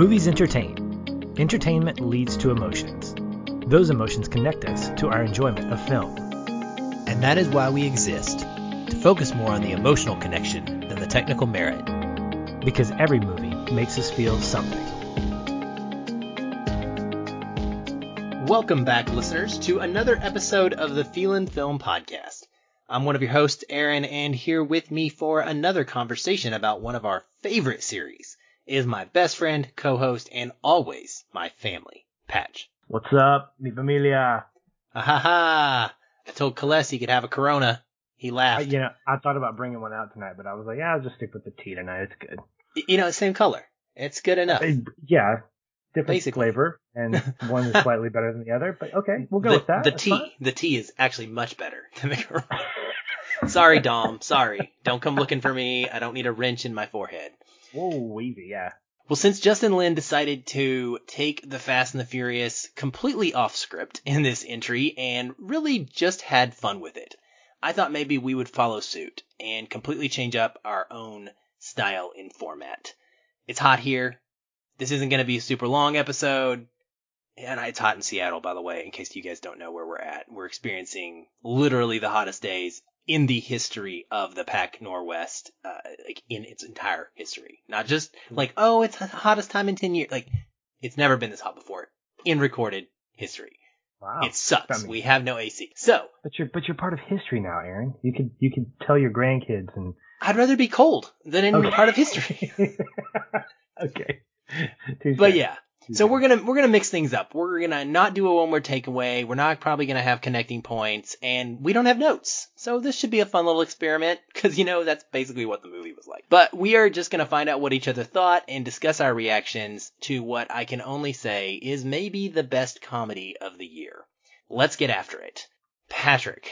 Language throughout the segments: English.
Movies entertain. Entertainment leads to emotions. Those emotions connect us to our enjoyment of film. And that is why we exist to focus more on the emotional connection than the technical merit. Because every movie makes us feel something. Welcome back, listeners, to another episode of the Feelin' Film Podcast. I'm one of your hosts, Aaron, and here with me for another conversation about one of our favorite series is my best friend, co-host, and always my family, Patch. What's up, mi familia? Ah ha ha! I told Kales he could have a Corona. He I, laughed. you know, I thought about bringing one out tonight, but I was like, yeah, I'll just stick with the tea tonight. It's good. You know, same color. It's good enough. Uh, yeah, different Basically. flavor, and one is slightly better than the other. But okay, we'll go the, with that. The That's tea, fine. the tea is actually much better than the Corona. Sorry, Dom. Sorry. Don't come looking for me. I don't need a wrench in my forehead. Whoa, easy, yeah. Well, since Justin Lin decided to take the Fast and the Furious completely off script in this entry and really just had fun with it, I thought maybe we would follow suit and completely change up our own style and format. It's hot here. This isn't going to be a super long episode. And it's hot in Seattle, by the way, in case you guys don't know where we're at. We're experiencing literally the hottest days in the history of the Pac Northwest, uh, like in its entire history. Not just like, oh, it's the hottest time in 10 years. Like, it's never been this hot before in recorded history. Wow. it sucks. We have no AC. So, But you're but you're part of history now, Aaron. You could you could tell your grandkids and. I'd rather be cold than in Okay. part of history. okay. But yeah. So we're gonna we're gonna mix things up. We're gonna not do a one word takeaway. We're not probably gonna have connecting points, and we don't have notes. So this should be a fun little experiment because you know that's basically what the movie was like. But we are just gonna find out what each other thought and discuss our reactions to what I can only say is maybe the best comedy of the year. Let's get after it, Patrick.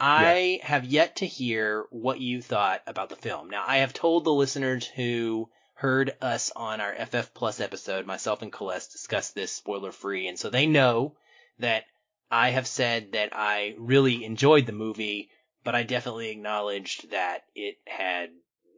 I have yet to hear what you thought about the film. Now I have told the listeners who heard us on our FF Plus episode, myself and Celeste discuss this spoiler free, and so they know that I have said that I really enjoyed the movie, but I definitely acknowledged that it had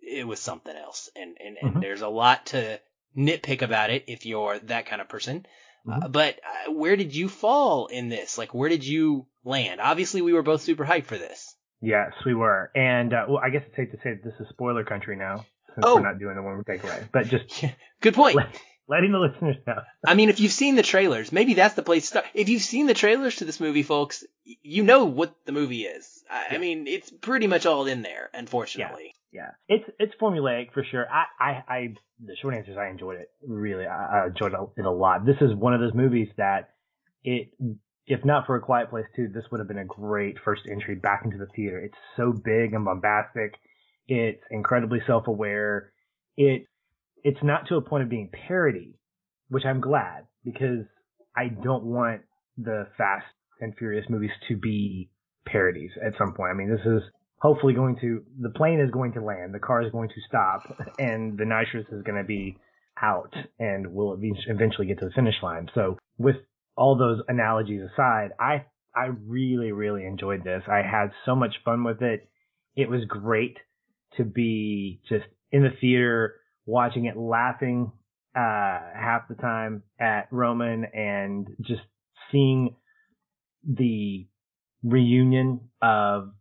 it was something else, and and, and Mhm. there's a lot to nitpick about it if you're that kind of person. Uh, but uh, where did you fall in this? Like, where did you land? Obviously, we were both super hyped for this. Yes, we were, and uh, well, I guess it's safe to say that this is spoiler country now, since Oh. we're not doing the one with takeaway. But just Good point. let, letting the listeners know. I mean, if you've seen the trailers, maybe that's the place to start. If you've seen the trailers to this movie, folks, you know what the movie is. I, I mean, it's pretty much all in there, unfortunately. Yeah, it's it's formulaic for sure. I, I, I the short answer is I enjoyed it really. I, I enjoyed it a lot. This is one of those movies that it, if not for a Quiet Place Two, this would have been a great first entry back into the theater. It's so big and bombastic. It's incredibly self-aware. It, it's not to a point of being parody, which I'm glad because I don't want the Fast and Furious movies to be parodies at some point. I mean, this is hopefully going to the plane is going to land, the car is going to stop, and the nitrous is going to be out, and we'll eventually get to the finish line. So with all those analogies aside, I I really really enjoyed this. I had so much fun with it. It was great to be just in the theater watching it, laughing uh, half the time at Roman, and just seeing the reunion of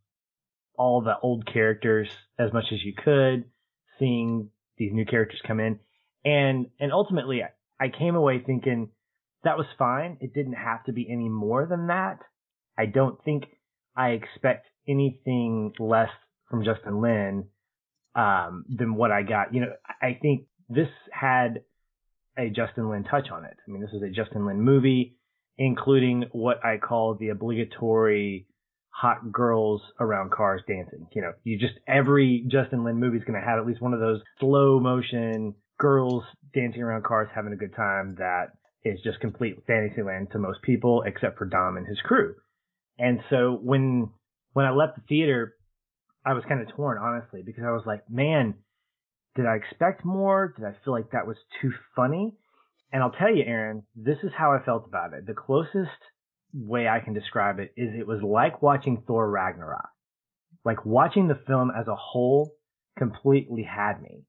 all the old characters as much as you could, seeing these new characters come in, and and ultimately I came away thinking that was fine. It didn't have to be any more than that. I don't think I expect anything less from Justin Lin um, than what I got. You know, I think this had a Justin Lin touch on it. I mean, this is a Justin Lin movie, including what I call the obligatory hot girls around cars dancing. You know, you just every Justin Lin movie is going to have at least one of those slow motion girls dancing around cars having a good time that is just complete fantasy land to most people except for Dom and his crew. And so when when I left the theater, I was kind of torn honestly because I was like, man, did I expect more? Did I feel like that was too funny? And I'll tell you, Aaron, this is how I felt about it. The closest way I can describe it is it was like watching Thor Ragnarok. Like watching the film as a whole completely had me.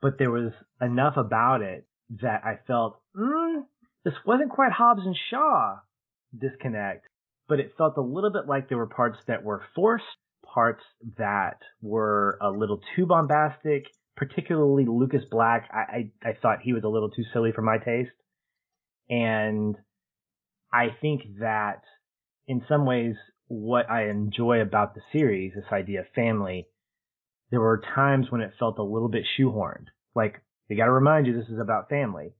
But there was enough about it that I felt, mm, this wasn't quite Hobbs and Shaw disconnect, but it felt a little bit like there were parts that were forced, parts that were a little too bombastic, particularly Lucas Black. I, I, I thought he was a little too silly for my taste. And I think that in some ways, what I enjoy about the series, this idea of family, there were times when it felt a little bit shoehorned. Like, they gotta remind you this is about family.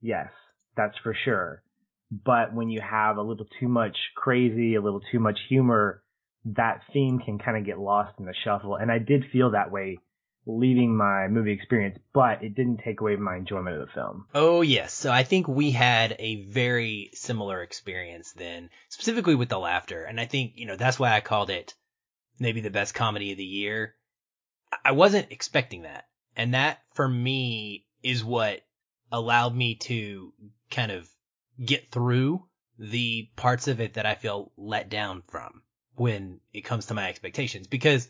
Yes, that's for sure. But when you have a little too much crazy, a little too much humor, that theme can kind of get lost in the shuffle. And I did feel that way leaving my movie experience, but it didn't take away my enjoyment of the film. Oh yes, so I think we had a very similar experience then, specifically with the laughter, and I think you know that's why I called it maybe the best comedy of the year. I wasn't expecting that, and that for me is what allowed me to kind of get through the parts of it that I feel let down from when it comes to my expectations. Because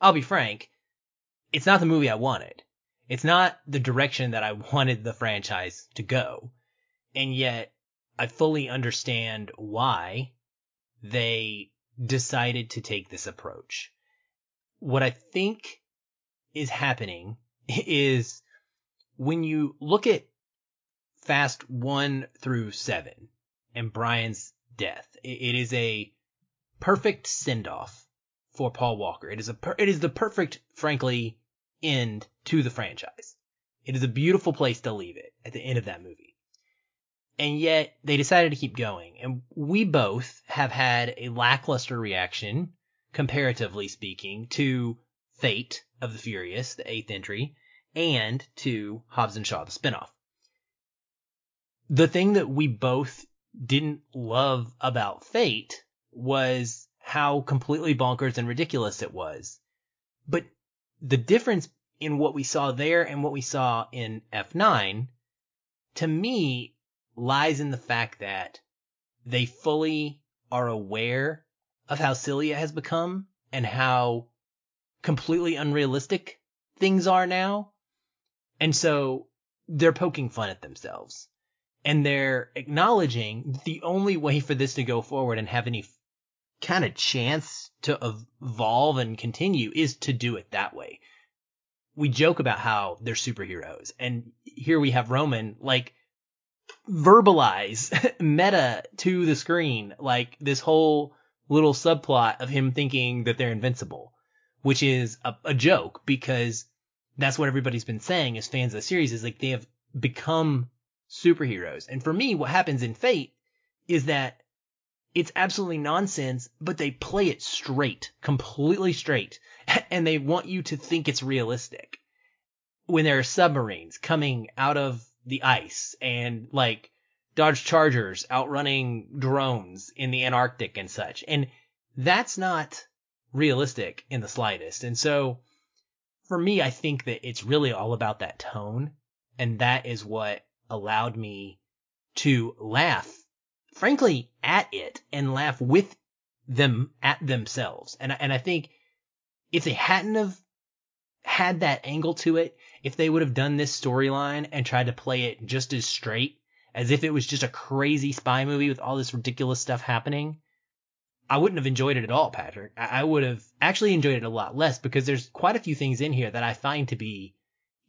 I'll be frank, it's not the movie I wanted. It's not the direction that I wanted the franchise to go. And yet I fully understand why they decided to take this approach. What I think is happening is when you look at Fast 1 through 7 and Brian's death, it is a perfect send off for Paul Walker. It is a per- it is the perfect, frankly, end to the franchise. It is a beautiful place to leave it at the end of that movie. And yet they decided to keep going. And we both have had a lackluster reaction, comparatively speaking, to Fate of the Furious, the eighth entry, and to Hobbs and Shaw, the spinoff the thing that we both didn't love about Fate was how completely bonkers and ridiculous it was. But the difference in what we saw there and what we saw in F9 to me lies in the fact that they fully are aware of how silly it has become and how completely unrealistic things are now. And so they're poking fun at themselves and they're acknowledging the only way for this to go forward and have any kind of chance to evolve and continue is to do it that way. We joke about how they're superheroes, and here we have Roman like verbalize meta to the screen like this whole little subplot of him thinking that they're invincible, which is a, a joke because that's what everybody's been saying as fans of the series is like they have become superheroes. And for me, what happens in Fate is that it's absolutely nonsense, but they play it straight, completely straight, and they want you to think it's realistic. When there are submarines coming out of the ice and like Dodge Chargers outrunning drones in the Antarctic and such. And that's not realistic in the slightest. And so for me, I think that it's really all about that tone. And that is what allowed me to laugh, frankly, at it and laugh with them at themselves. And and I think if they hadn't have had that angle to it, if they would have done this storyline and tried to play it just as straight as if it was just a crazy spy movie with all this ridiculous stuff happening, I wouldn't have enjoyed it at all, Patrick. I would have actually enjoyed it a lot less because there's quite a few things in here that I find to be,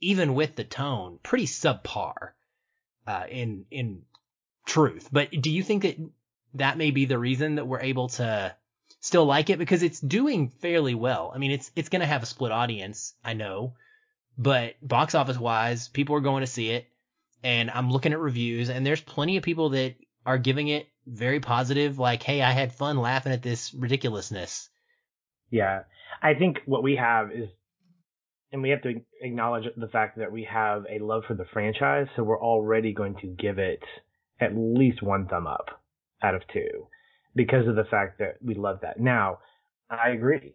even with the tone, pretty subpar uh, in in truth. But do you think that that may be the reason that we're able to still like it because it's doing fairly well? I mean, it's it's going to have a split audience, I know, but box office wise, people are going to see it, and I'm looking at reviews, and there's plenty of people that are giving it very positive, like, "Hey, I had fun laughing at this ridiculousness." Yeah, I think what we have is and we have to acknowledge the fact that we have a love for the franchise, so we're already going to give it at least one thumb up out of two because of the fact that we love that. Now, I agree.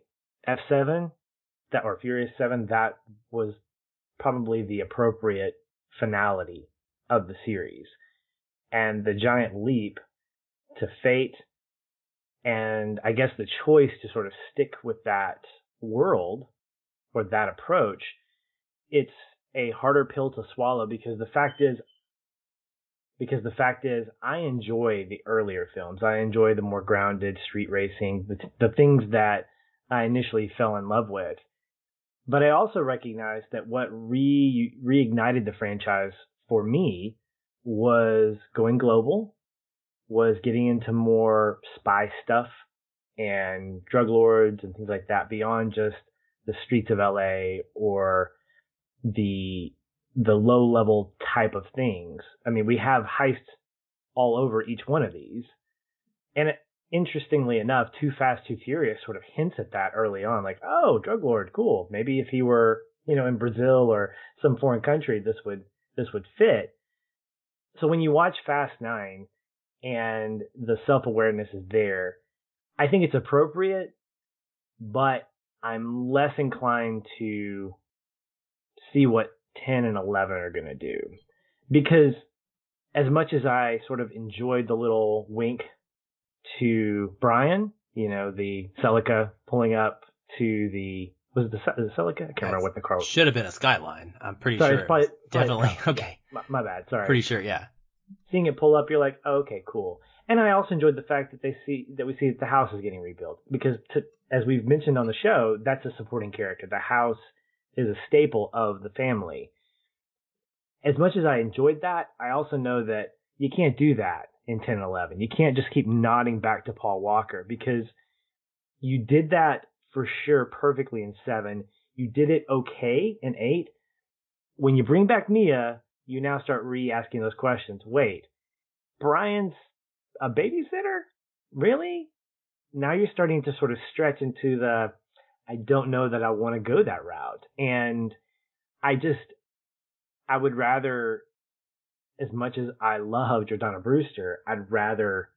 F7, that or Furious 7, that was probably the appropriate finality of the series. And the giant leap to fate and I guess the choice to sort of stick with that world or that approach, it's a harder pill to swallow because the fact is because the fact is I enjoy the earlier films. I enjoy the more grounded street racing, the, the things that I initially fell in love with. But I also recognize that what re reignited the franchise for me was going global, was getting into more spy stuff and drug lords and things like that beyond just the streets of LA or the the low level type of things. I mean, we have heists all over each one of these. And it, interestingly enough, Too Fast, Too Furious sort of hints at that early on, like, oh, drug lord, cool. Maybe if he were, you know, in Brazil or some foreign country, this would this would fit. So when you watch Fast Nine and the self awareness is there, I think it's appropriate, but I'm less inclined to see what 10 and 11 are going to do. Because as much as I sort of enjoyed the little wink to Brian, you know, the Celica pulling up to the was it the, the Celica? I can't remember what the car was. Should have been a Skyline. I'm pretty Sorry, sure. it's probably- definitely. probably- okay. My, my bad. Sorry. Pretty sure. Yeah. Seeing it pull up, you're like, oh, okay, cool. And I also enjoyed the fact that they see that we see that the house is getting rebuilt because, to, as we've mentioned on the show, that's a supporting character. The house is a staple of the family. As much as I enjoyed that, I also know that you can't do that in 10 and 11. You can't just keep nodding back to Paul Walker because you did that for sure perfectly in 7. You did it okay in 8. When you bring back Mia, you now start re-asking those questions. Wait, Brian's a babysitter? Really? Now you're starting to sort of stretch into the I don't know that I want to go that route. And I just I would rather as much as I love Jordana Brewster, I'd rather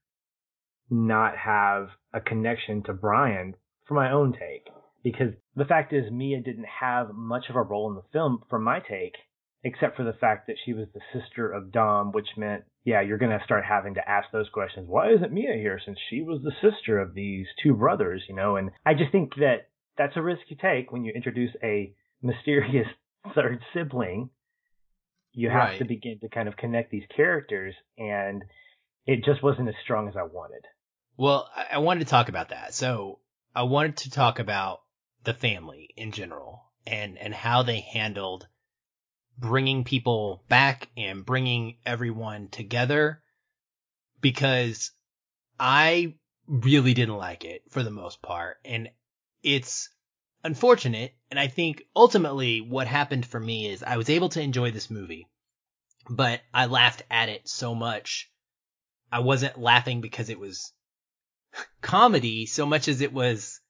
not have a connection to Brian for my own take. Because the fact is Mia didn't have much of a role in the film for my take, except for the fact that she was the sister of Dom, which meant, yeah, you're going to start having to ask those questions. Why isn't Mia here since she was the sister of these two brothers, you know? And I just think that that's a risk you take when you introduce a mysterious third sibling. You have Right. to begin to kind of connect these characters, and it just wasn't as strong as I wanted. Well, I, I wanted to talk about that. So I wanted to talk about the family in general and, and how they handled bringing people back and bringing everyone together because I really didn't like it for the most part. And it's unfortunate. And I think ultimately what happened for me is I was able to enjoy this movie, but I laughed at it so much. I wasn't laughing because it was comedy so much as it was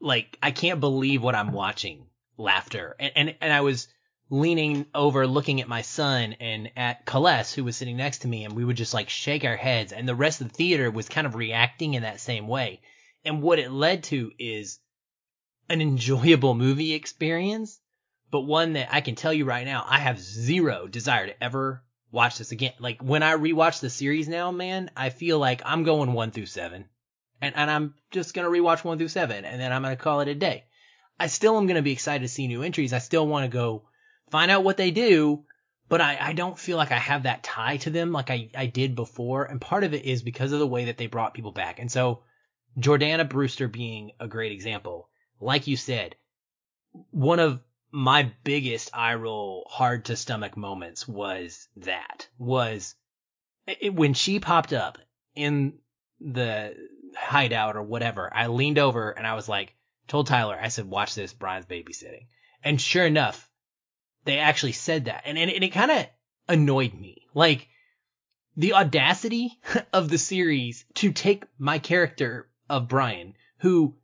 like I can't believe what I'm watching laughter. And and, and I was leaning over looking at my son and at Calais who was sitting next to me and we would just like shake our heads and the rest of the theater was kind of reacting in that same way. And what it led to is an enjoyable movie experience, but one that I can tell you right now, I have zero desire to ever watch this again. Like when I rewatch the series now, man, I feel like I'm going one through seven. And, and I'm just gonna rewatch one through seven and then I'm gonna call it a day. I still am gonna be excited to see new entries. I still wanna go find out what they do, but I, I don't feel like I have that tie to them like I, I did before. And part of it is because of the way that they brought people back. And so Jordana Brewster being a great example. Like you said, one of my biggest eye roll, hard to stomach moments was that was it, when she popped up in the hideout or whatever. I leaned over and I was like, told Tyler, I said, watch this. Brian's babysitting. And sure enough, they actually said that. And, and, and it kind of annoyed me. Like the audacity of the series to take my character of Brian, who,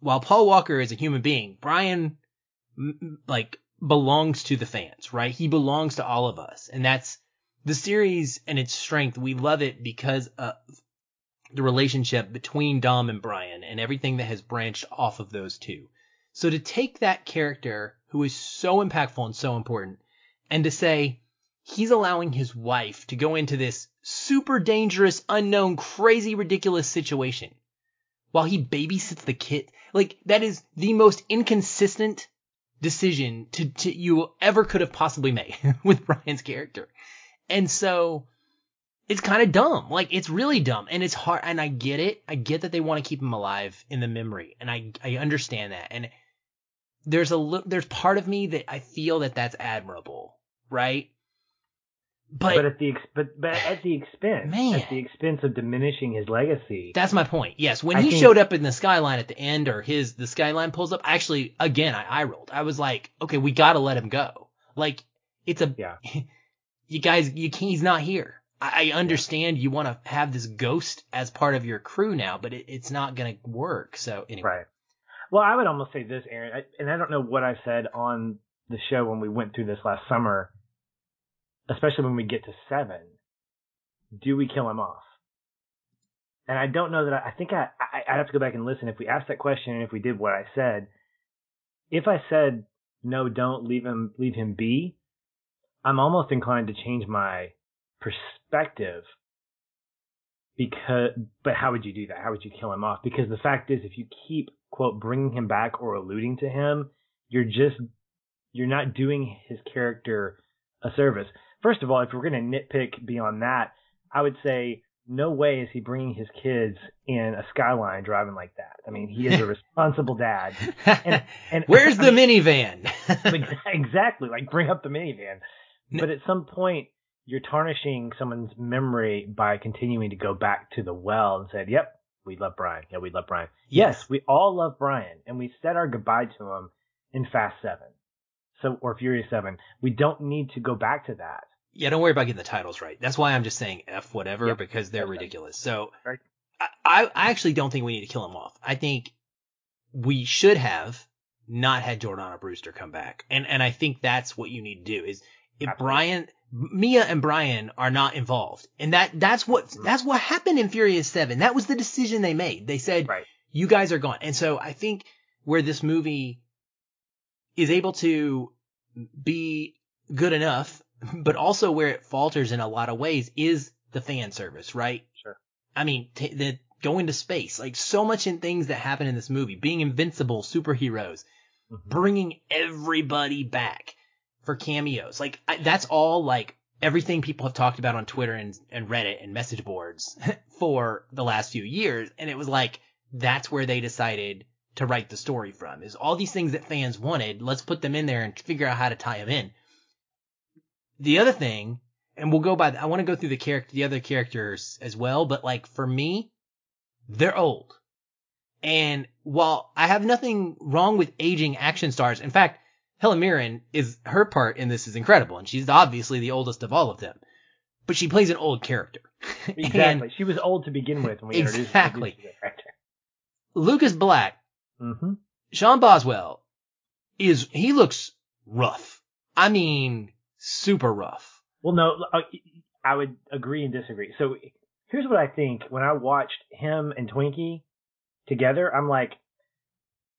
while Paul Walker is a human being, Brian like belongs to the fans, right? He belongs to all of us. And that's the series and its strength. We love it because of the relationship between Dom and Brian and everything that has branched off of those two. So to take that character who is so impactful and so important and to say he's allowing his wife to go into this super dangerous, unknown, crazy, ridiculous situation while he babysits the kid. Like that is the most inconsistent decision to, to you ever could have possibly made with Brian's character. And so it's kind of dumb. Like it's really dumb and it's hard and I get it. I get that they want to keep him alive in the memory and I I understand that. And there's a there's part of me that I feel that that's admirable, right? But, but at the but, but at the expense man, at the expense of diminishing his legacy. That's my point. Yes, when I he think, showed up in the skyline at the end, or his the skyline pulls up. Actually, again, I, I rolled. I was like, okay, we got to let him go. Like it's a yeah. you guys, you can't, he's not here. I, I understand you want to have this ghost as part of your crew now, but it, it's not going to work. So anyway. Right. Well, I would almost say this, Aaron, I, and I don't know what I said on the show when we went through this last summer especially when we get to seven, do we kill him off? And I don't know that I, I think I, I I'd have to go back and listen. If we asked that question and if we did what I said, if I said no, don't leave him leave him be, I'm almost inclined to change my perspective. Because, but how would you do that? How would you kill him off? Because the fact is, if you keep quote bringing him back or alluding to him, you're just you're not doing his character a service. First of all, if we're going to nitpick beyond that, I would say no way is he bringing his kids in a Skyline driving like that. I mean, he is a responsible dad. And, and where's I the mean, minivan? exactly, like bring up the minivan. But at some point, you're tarnishing someone's memory by continuing to go back to the well and said, "Yep, we love Brian. Yeah, we love Brian. Yes, yes we all love Brian, and we said our goodbye to him in Fast Seven, so or Furious Seven. We don't need to go back to that." Yeah, don't worry about getting the titles right. That's why I'm just saying F whatever yep. because they're ridiculous. So right. I, I actually don't think we need to kill him off. I think we should have not had Jordana Brewster come back. And and I think that's what you need to do is if Absolutely. Brian Mia and Brian are not involved. And that that's what mm-hmm. that's what happened in Furious 7. That was the decision they made. They said right. you guys are gone. And so I think where this movie is able to be good enough but also where it falters in a lot of ways is the fan service, right? Sure. I mean, t- the going to space, like so much in things that happen in this movie, being invincible superheroes, mm-hmm. bringing everybody back for cameos. Like I, that's all like everything people have talked about on Twitter and, and Reddit and message boards for the last few years. And it was like, that's where they decided to write the story from is all these things that fans wanted. Let's put them in there and figure out how to tie them in the other thing, and we'll go by, I want to go through the character, the other characters as well, but like for me, they're old. And while I have nothing wrong with aging action stars, in fact, Helen Mirren is, her part in this is incredible, and she's obviously the oldest of all of them. But she plays an old character. Exactly. and, she was old to begin with when we exactly. introduced her. Lucas Black, mm-hmm. Sean Boswell is, he looks rough. I mean, super rough. Well, no, uh, I would agree and disagree. So here's what I think when I watched him and Twinkie together, I'm like,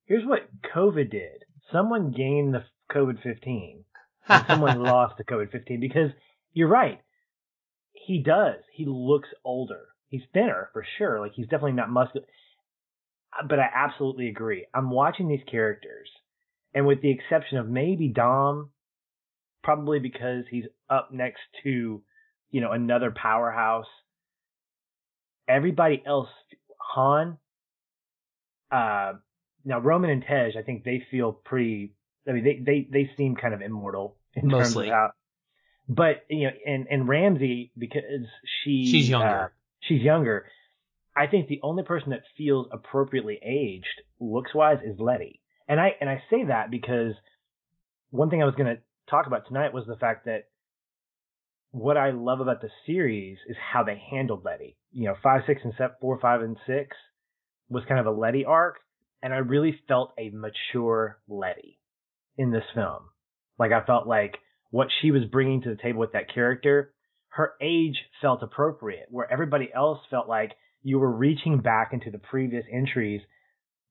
here's what COVID did. Someone gained the COVID 15 and someone lost the COVID 15 because you're right. He does. He looks older. He's thinner for sure. Like he's definitely not muscular. But I absolutely agree. I'm watching these characters and with the exception of maybe Dom probably because he's up next to, you know, another powerhouse. Everybody else, Han, uh, now Roman and Tej, I think they feel pretty. I mean, they they they seem kind of immortal in Mostly. terms of how. But you know, and and Ramsey because she she's younger. Uh, she's younger. I think the only person that feels appropriately aged looks wise is Letty. And I and I say that because one thing I was gonna talk about tonight was the fact that what I love about the series is how they handled Letty. You know, five, six, and seven, four, five, and six was kind of a Letty arc, and I really felt a mature Letty in this film. Like I felt like what she was bringing to the table with that character, her age felt appropriate, where everybody else felt like you were reaching back into the previous entries,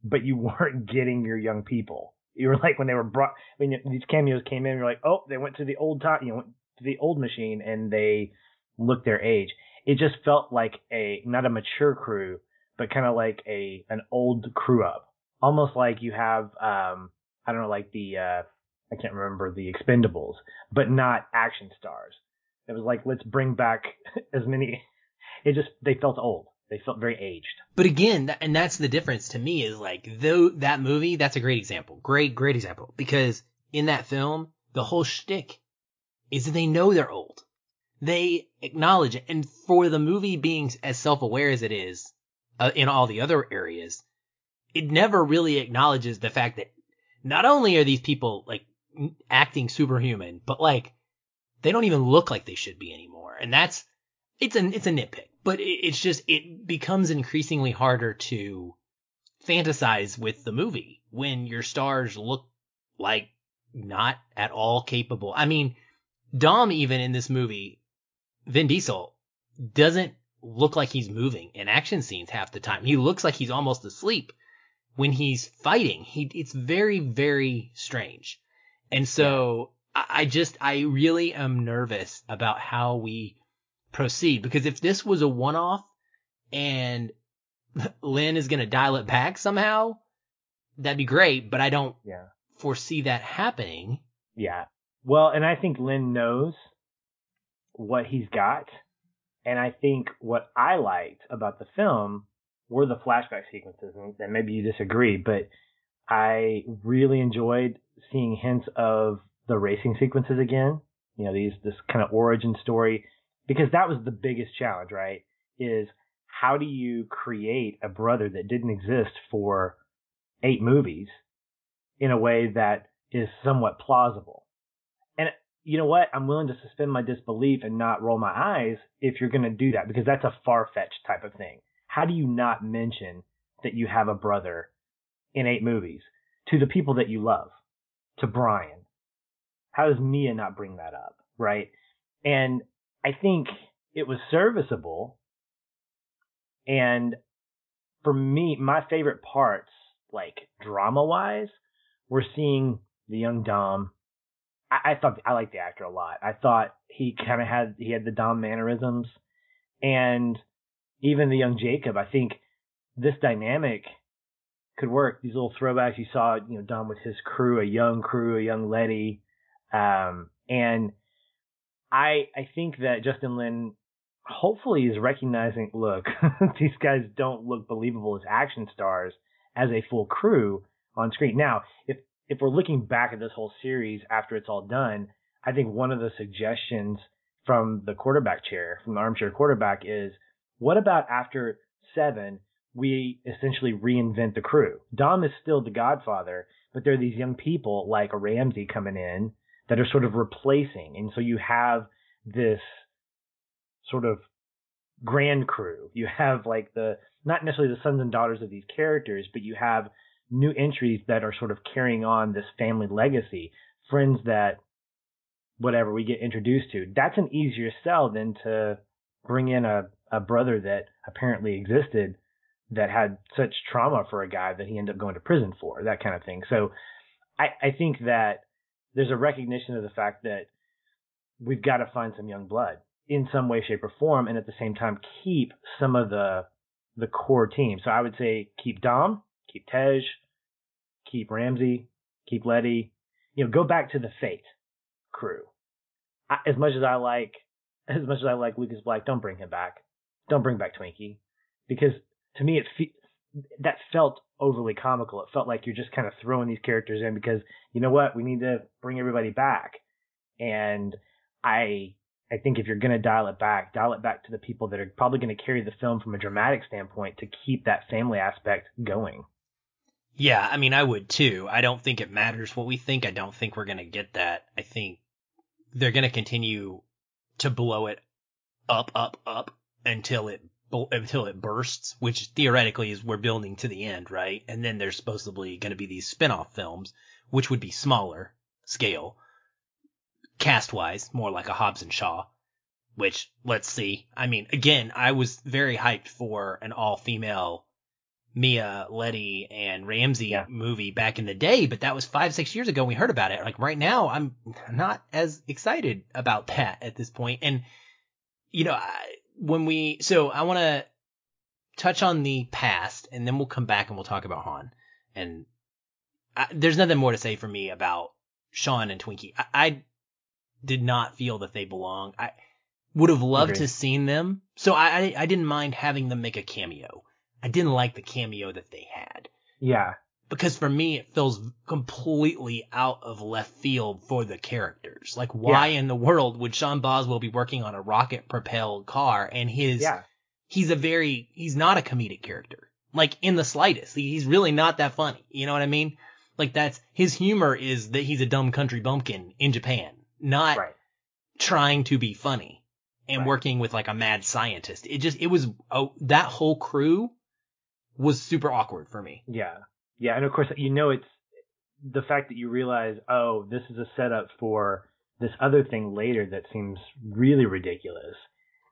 but you weren't getting your young people. You were like when they were brought when these cameos came in, you're like, oh, they went to the old time, you know, to the old machine and they looked their age. It just felt like a not a mature crew, but kind of like a an old crew up, almost like you have um I don't know like the uh I can't remember the Expendables, but not action stars. It was like let's bring back as many. It just they felt old. They felt very aged. But again, and that's the difference to me is like though that movie, that's a great example. Great, great example because in that film, the whole shtick is that they know they're old. They acknowledge it, and for the movie being as self-aware as it is uh, in all the other areas, it never really acknowledges the fact that not only are these people like acting superhuman, but like they don't even look like they should be anymore. And that's it's a it's a nitpick, but it's just it becomes increasingly harder to fantasize with the movie when your stars look like not at all capable. I mean, Dom even in this movie, Vin Diesel doesn't look like he's moving in action scenes half the time. He looks like he's almost asleep when he's fighting. He it's very very strange. And so I, I just I really am nervous about how we proceed because if this was a one off and Lin is going to dial it back somehow, that'd be great, but I don't Yeah. foresee that happening. Yeah. Well, and I think Lin knows what he's got. And I think what I liked about the film were the flashback sequences. And and maybe you disagree, but I really enjoyed seeing hints of the racing sequences again. You know, these, this kind of origin story, because that was the biggest challenge, right? Is how do you create a brother that didn't exist for eight movies in a way that is somewhat plausible? And you know what? I'm willing to suspend my disbelief and not roll my eyes if you're going to do that because that's a far fetched type of thing. How do you not mention that you have a brother in eight movies to the people that you love, to Brian? How does Mia not bring that up, right? And I think it was serviceable. And for me, my favorite parts, like drama wise, were seeing the young Dom I, I thought I liked the actor a lot. I thought he kind of had he had the Dom mannerisms, and even the young Jacob. I think this dynamic could work. These little throwbacks you saw, you know, Dom with his crew, a young crew, a young Letty, um, and I I think that Justin Lin hopefully is recognizing, look, these guys don't look believable as action stars as a full crew on screen. Now, if if we're looking back at this whole series after it's all done, I think one of the suggestions from the quarterback chair, from the armchair quarterback, is what about after seven, we essentially reinvent the crew? Dom is still the godfather, but there are these young people like Ramsey coming in that are sort of replacing. And so you have this sort of grand crew. You have like the, not necessarily the sons and daughters of these characters, but you have new entries that are sort of carrying on this family legacy, friends that whatever we get introduced to. That's an easier sell than to bring in a, a brother that apparently existed that had such trauma for a guy that he ended up going to prison for, that kind of thing. So I, I think that there's a recognition of the fact that we've got to find some young blood in some way, shape, or form, and at the same time keep some of the the core team. So I would say keep Dom, keep Tej, keep Ramsey, keep Letty. You know, go back to the Fate crew. I, as much as I like, as much as I like Lucas Black, don't bring him back. Don't bring back Twinkie, because to me it fe- that felt overly comical. It felt like you're just kind of throwing these characters in because you know what, we need to bring everybody back. And I I think if you're going to dial it back, dial it back to the people that are probably going to carry the film from a dramatic standpoint to keep that family aspect going. Yeah, I mean, I would too. I don't think it matters what we think. I don't think we're going to get that. I think they're going to continue to blow it up, up, up until it until it bursts, which theoretically is we're building to the end, right? And then there's supposedly going to be these spin-off films, which would be smaller scale, cast wise, more like a Hobbs and Shaw, which let's see. I mean, again, I was very hyped for an all female Mia, Letty, and Ramsey Yeah. movie back in the day, but that was five, six years ago. We heard about it. Like right now, I'm not as excited about that at this point. And, you know, I, when we, so I want to touch on the past and then we'll come back and we'll talk about Han. And I, there's nothing more to say for me about Sean and Twinkie. I, I did not feel that they belong. I would have loved Agreed. to seen them. So I, I I didn't mind having them make a cameo. I didn't like the cameo that they had Yeah. Because for me it feels completely out of left field for the characters. Like why in the world would Sean Boswell be working on a rocket propelled car and his Yeah. he's a very he's not a comedic character. Like in the slightest. He's really not that funny. You know what I mean? Like that's his humor is that he's a dumb country bumpkin in Japan, not Right. trying to be funny and Right. working with like a mad scientist. It just it was oh, that whole crew was super awkward for me. Yeah. Yeah. And of course, you know, it's the fact that you realize, oh, this is a setup for this other thing later that seems really ridiculous.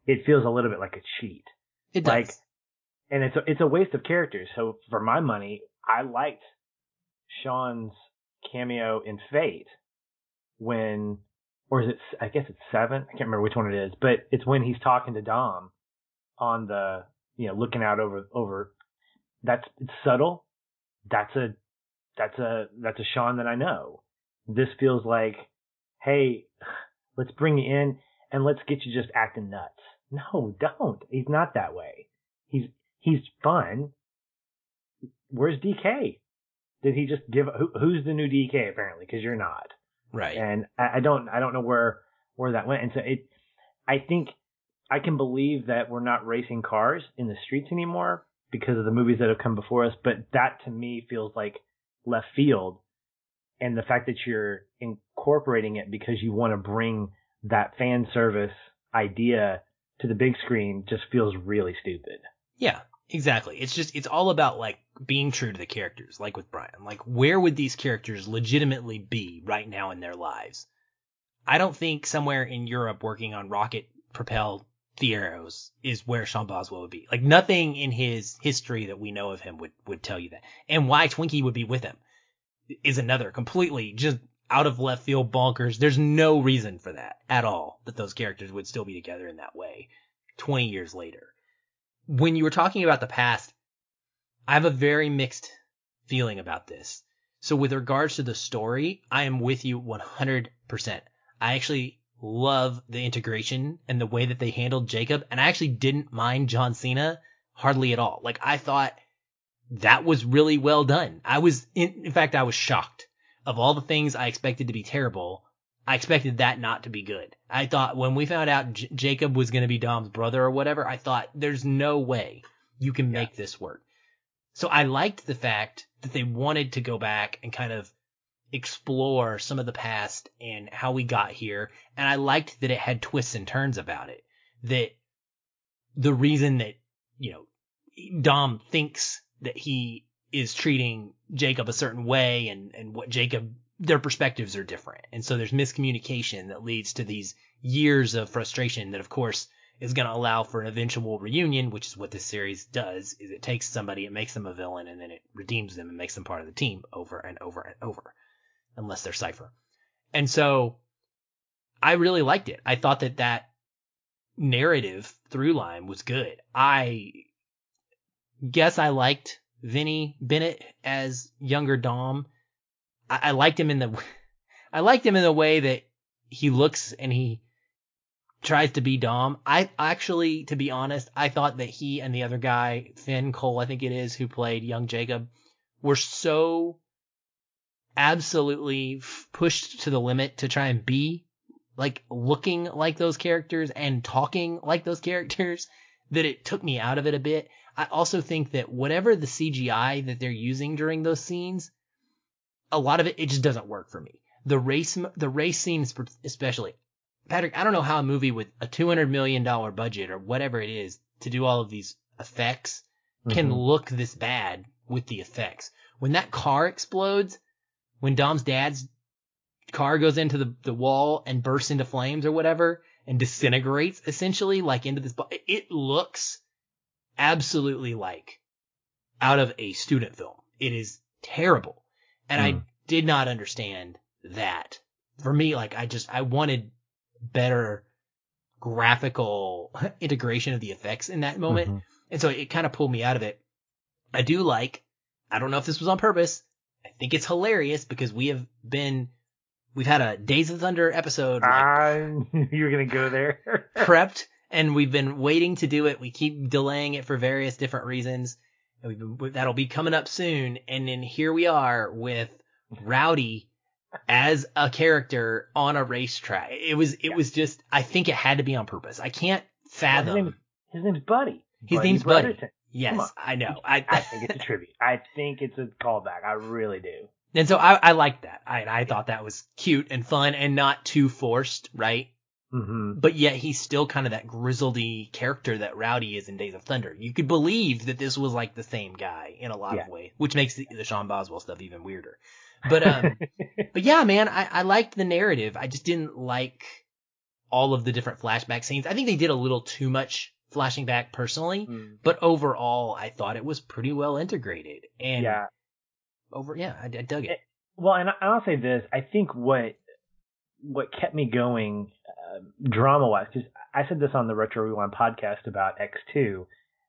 It feels a little bit like a cheat. It does. Like, and it's a, it's a waste of characters. So for my money, I liked Sean's cameo in Fate when, or is it? I guess it's seven. I can't remember which one it is, but it's when he's talking to Dom on the, you know, looking out over over. That's it's subtle. That's a that's a that's a Sean that I know. This feels like, hey, let's bring you in and let's get you just acting nuts. No, don't. He's not that way. He's he's fun. Where's DK? Did he just give? Who, who's the new DK? Apparently, because you're not. right. And I, I don't I don't know where where that went. And so it, I think I can believe that we're not racing cars in the streets anymore because of the movies that have come before us. But that to me feels like left field. And the fact that you're incorporating it because you want to bring that fan service idea to the big screen just feels really stupid. Yeah, exactly. It's just it's all about like being true to the characters, like with Brian. Like where would these characters legitimately be right now in their lives? I don't think somewhere in Europe working on rocket propelled Fieros is where Sean Boswell would be. Like nothing in his history that we know of him would would tell you that. And why Twinkie would be with him is another completely just out of left field bonkers. There's no reason for that at all that those characters would still be together in that way 20 years later when you were talking about the past, I have a very mixed feeling about this. So with regards to the story, I am with you 100%. I actually love the integration and the way that they handled Jacob, and I actually didn't mind John Cena hardly at all. Like I thought that was really well done. I was in, in fact I was shocked. Of all the things I expected to be terrible, I expected that not to be good. I thought when we found out J- Jacob was going to be Dom's brother or whatever, I thought there's no way you can make this work. So I liked the fact that they wanted to go back and kind of explore some of the past and how we got here. And I liked that it had twists and turns about it. That the reason that, you know, Dom thinks that he is treating Jacob a certain way and, and what Jacob, their perspectives are different. And so there's miscommunication that leads to these years of frustration that of course is going to allow for an eventual reunion, which is what this series does, is it takes somebody, it makes them a villain, and then it redeems them and makes them part of the team over and over and over. Unless they're Cypher. And so I really liked it. I thought that that narrative through line was good. I guess I liked Vinnie Bennett as younger Dom. I, I liked him in the, I liked him in the way that he looks and he tries to be Dom. I actually, to be honest, I thought that he and the other guy, Finn Cole, I think it is, who played young Jacob, were so absolutely f- pushed to the limit to try and be like looking like those characters and talking like those characters that it took me out of it a bit. I also think that whatever the CGI that they're using during those scenes, a lot of it, it just doesn't work for me. The race, the race scenes especially. Patrick, I don't know how a movie with a $200 million budget or whatever it is to do all of these effects can Mhm. look this bad with the effects. When that car explodes, when Dom's dad's car goes into the, the wall and bursts into flames or whatever and disintegrates essentially like into this, it looks absolutely like out of a student film. It is terrible. And I Hmm. did not understand that. For me, like I just, I wanted better graphical integration of the effects in that moment. Mhm. And so it kind of pulled me out of it. I do like, I don't know if this was on purpose. I think it's hilarious because we have been we've had a Days of Thunder episode like, I knew you were gonna go there. prepped, and we've been waiting to do it. We keep delaying it for various different reasons. And we've been, that'll be coming up soon. And then here we are with Rowdy as a character on a racetrack. It was, it Yeah. was just, I think it had to be on purpose. I can't his, fathom. name, his name's Buddy. His Buddy name's Buddy. Brotherton. Yes. I know. I, I think it's a tribute. I think it's a callback. I really do. and so I, I liked that. I, I thought that was cute and fun and not too forced, right? Mm-hmm. but yet he's still kind of that grizzledy character that Rowdy is in Days of Thunder. You could believe that this was like the same guy in a lot Yeah. of ways, which makes the, the Sean Boswell stuff even weirder. But um, but yeah, man, I, I liked the narrative. I just didn't like all of the different flashback scenes. I think they did a little too much flashing back personally, Mm. but overall, I thought it was pretty well integrated. And yeah. over, yeah, I, I dug it. Well, and I- I'll say this: I think what what kept me going uh, drama wise, because I said this on the Retro Rewind podcast about X two,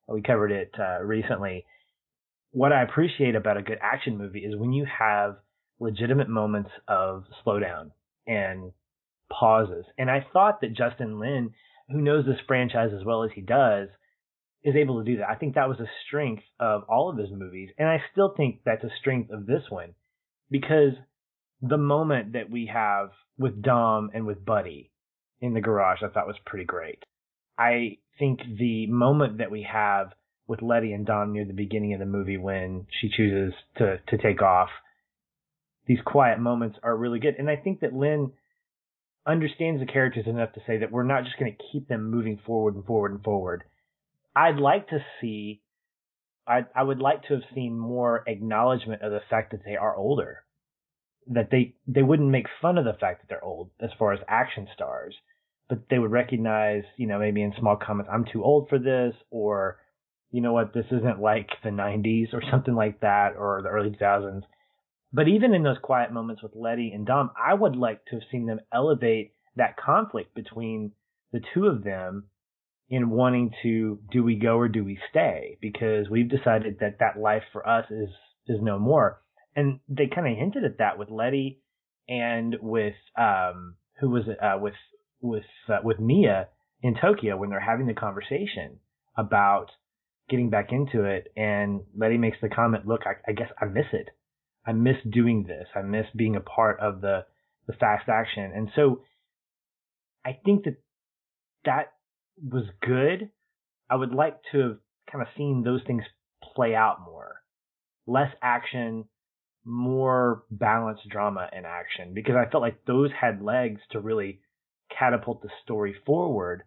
we covered it uh, recently. What I appreciate about a good action movie is when you have legitimate moments of slowdown and pauses. And I thought that Justin Lin, who knows this franchise as well as he does, is able to do that. I think that was a strength of all of his movies, and I still think that's a strength of this one because the moment that we have with Dom and with Buddy in the garage, I thought was pretty great. I think the moment that we have with Letty and Dom near the beginning of the movie when she chooses to to take off, these quiet moments are really good, and I think that Lin understands the characters enough to say that we're not just going to keep them moving forward and forward and forward. I'd like to see I I would like to have seen more acknowledgement of the fact that they are older. That they they wouldn't make fun of the fact that they're old as far as action stars, but they would recognize, you know, maybe in small comments, I'm too old for this, or you know what, this isn't like the 90s or something like that, or the early 2000s. But even in those quiet moments with Letty and Dom, I would like to have seen them elevate that conflict between the two of them in wanting to do we go or do we stay? Because we've decided that that life for us is is no more. And they kind of hinted at that with Letty and with um who was it uh, with with uh, with Mia in Tokyo when they're having the conversation about getting back into it. And Letty makes the comment look I, I guess I miss it I miss doing this I miss being a part of the the fast action and so I think that that was good. I would like to have kind of seen those things play out more. Less action, more balanced drama and action because I felt like those had legs to really catapult the story forward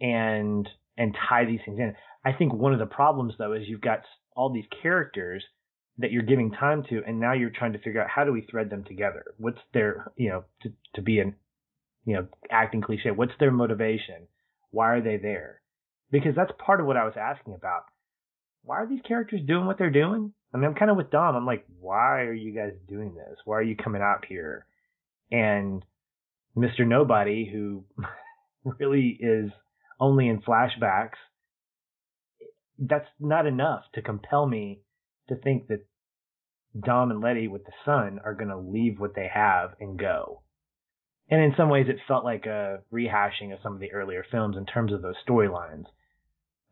and and tie these things in. I think one of the problems though is you've got all these characters that you're giving time to and now you're trying to figure out how do we thread them together? What's their, you know, to to be an you know, acting cliche, what's their motivation? Why are they there? Because that's part of what I was asking about. Why are these characters doing what they're doing? I mean, I'm kind of with Dom. I'm like, why are you guys doing this? Why are you coming out here? And Mr. Nobody, who really is only in flashbacks, that's not enough to compel me to think that Dom and Letty with the son are going to leave what they have and go. And in some ways, it felt like a rehashing of some of the earlier films in terms of those storylines.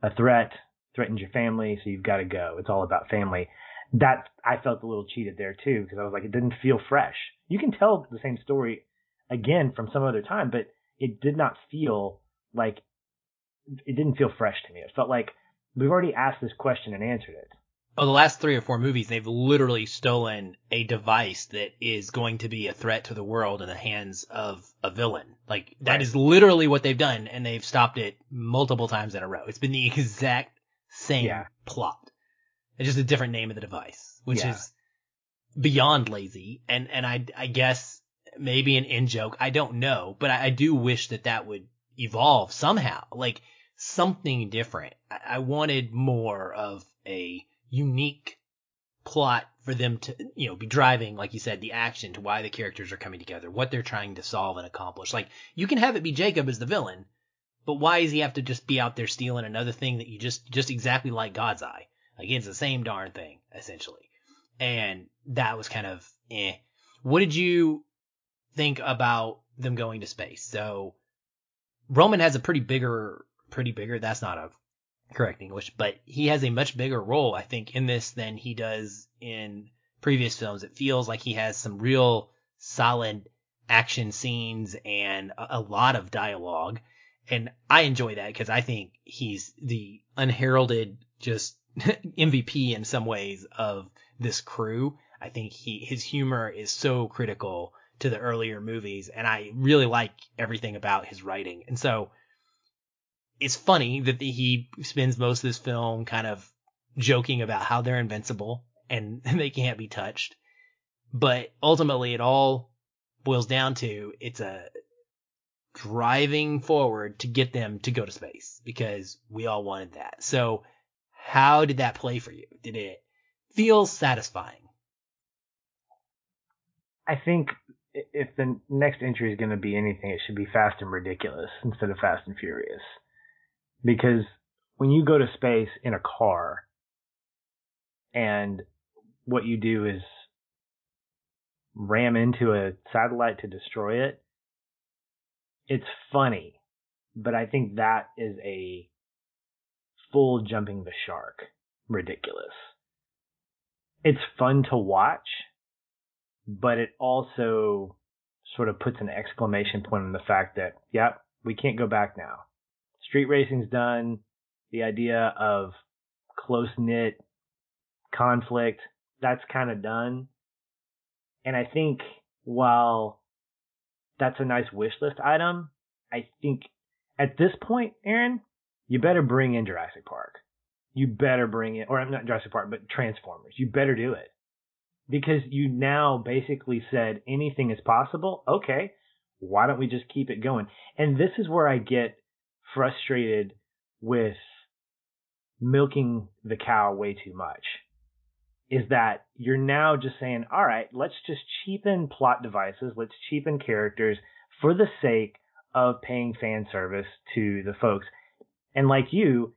A threat threatens your family, so you've got to go. It's all about family. That I felt a little cheated there too, because I was like, it didn't feel fresh. You can tell the same story again from some other time, but it did not feel like it didn't feel fresh to me. It felt like we've already asked this question and answered it. Oh, the last three or four movies, they've literally stolen a device that is going to be a threat to the world in the hands of a villain. Like that Right. is literally what they've done, and they've stopped it multiple times in a row. It's been the exact same Yeah. plot. It's just a different name of the device, which Yeah. is beyond lazy. And and I I guess maybe an in joke. I don't know, but I, I do wish that that would evolve somehow, like something different. I, I wanted more of a unique plot for them to, you know, be driving, like you said, the action to why the characters are coming together, what they're trying to solve and accomplish. Like, you can have it be Jacob as the villain, but why does he have to just be out there stealing another thing that you just, just exactly like God's Eye? Like, it's the same darn thing, essentially. And that was kind of, eh. What did you, think about them going to space. So Roman has a pretty bigger, pretty bigger. That's not a correct English, but he has a much bigger role, I think, in this than he does in previous films. It feels like he has some real solid action scenes and a, a lot of dialogue. And I enjoy that because I think he's the unheralded just MVP in some ways of this crew. I think he, his humor is so critical to the earlier movies and I really like everything about his writing. And so it's funny that he spends most of this film kind of joking about how they're invincible and they can't be touched. But ultimately it all boils down to it's a driving forward to get them to go to space because we all wanted that. So how did that play for you? Did it feel satisfying? I think if the next entry is going to be anything, it should be Fast and Ridiculous instead of Fast and Furious. Because when you go to space in a car and what you do is ram into a satellite to destroy it, it's funny. But I think that is a full jumping the shark ridiculous. It's fun to watch, but it also sort of puts an exclamation point on the fact that, yep, we can't go back now. Street racing's done. The idea of close knit conflict, that's kind of done. And I think while that's a nice wish list item, I think at this point, Aaron, you better bring in Jurassic Park. You better bring in, or I'm not Jurassic Park, but Transformers. You better do it. Because you now basically said anything is possible. Okay, why don't we just keep it going? And this is where I get frustrated with milking the cow way too much is that you're now just saying, all right, let's just cheapen plot devices, let's cheapen characters for the sake of paying fan service to the folks. And like you,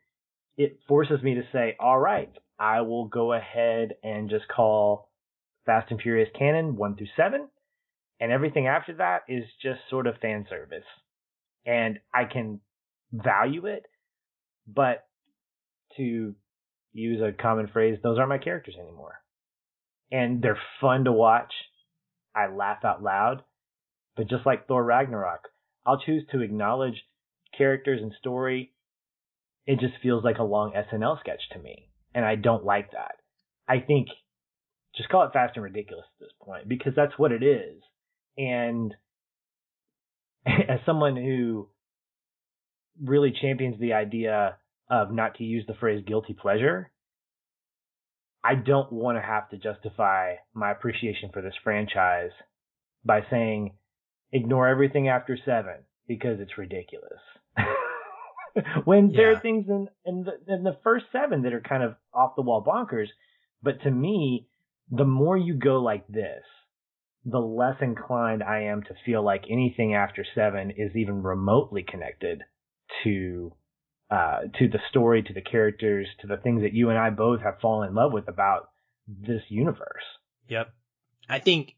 it forces me to say, all right, I will go ahead and just call Fast and Furious canon one through seven. And everything after that is just sort of fan service. And I can value it, but to use a common phrase, those aren't my characters anymore. And they're fun to watch. I laugh out loud. But just like Thor Ragnarok, I'll choose to acknowledge characters and story. It just feels like a long SNL sketch to me. And I don't like that. I think just call it fast and ridiculous at this point because that's what it is. And as someone who really champions the idea of not to use the phrase guilty pleasure, I don't want to have to justify my appreciation for this franchise by saying ignore everything after seven because it's ridiculous. when yeah. there are things in in the, in the first seven that are kind of off the wall bonkers, but to me, the more you go like this, the less inclined I am to feel like anything after seven is even remotely connected to uh, to the story, to the characters, to the things that you and I both have fallen in love with about this universe. Yep. I think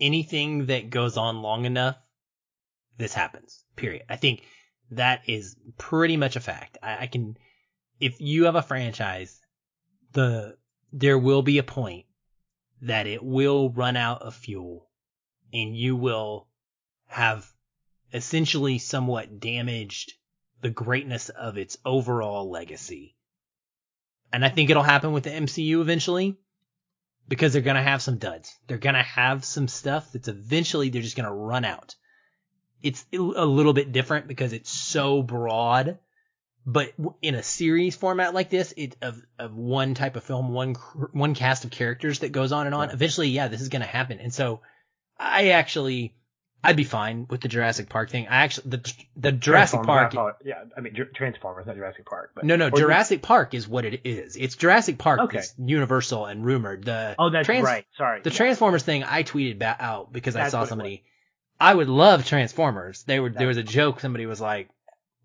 anything that goes on long enough, this happens. Period. I think that is pretty much a fact. I, I can, if you have a franchise, the there will be a point that it will run out of fuel, and you will have essentially somewhat damaged the greatness of its overall legacy. And I think it'll happen with the MCU eventually because they're going to have some duds. They're going to have some stuff that's eventually they're just going to run out. It's a little bit different because it's so broad, but in a series format like this, it of of one type of film, one one cast of characters that goes on and on. Eventually, yeah, this is going to happen. And so I actually I'd be fine with the Jurassic Park thing. I actually the the Jurassic Park. yeah, I mean Transformers, not Jurassic Park. But, no, no, Jurassic the, Park is what it is. It's Jurassic Park okay. is universal and rumored. The oh, that's trans, right. Sorry. The yeah. Transformers thing I tweeted out because that's I saw somebody. I would love Transformers. They were that's there was a joke. Somebody was like,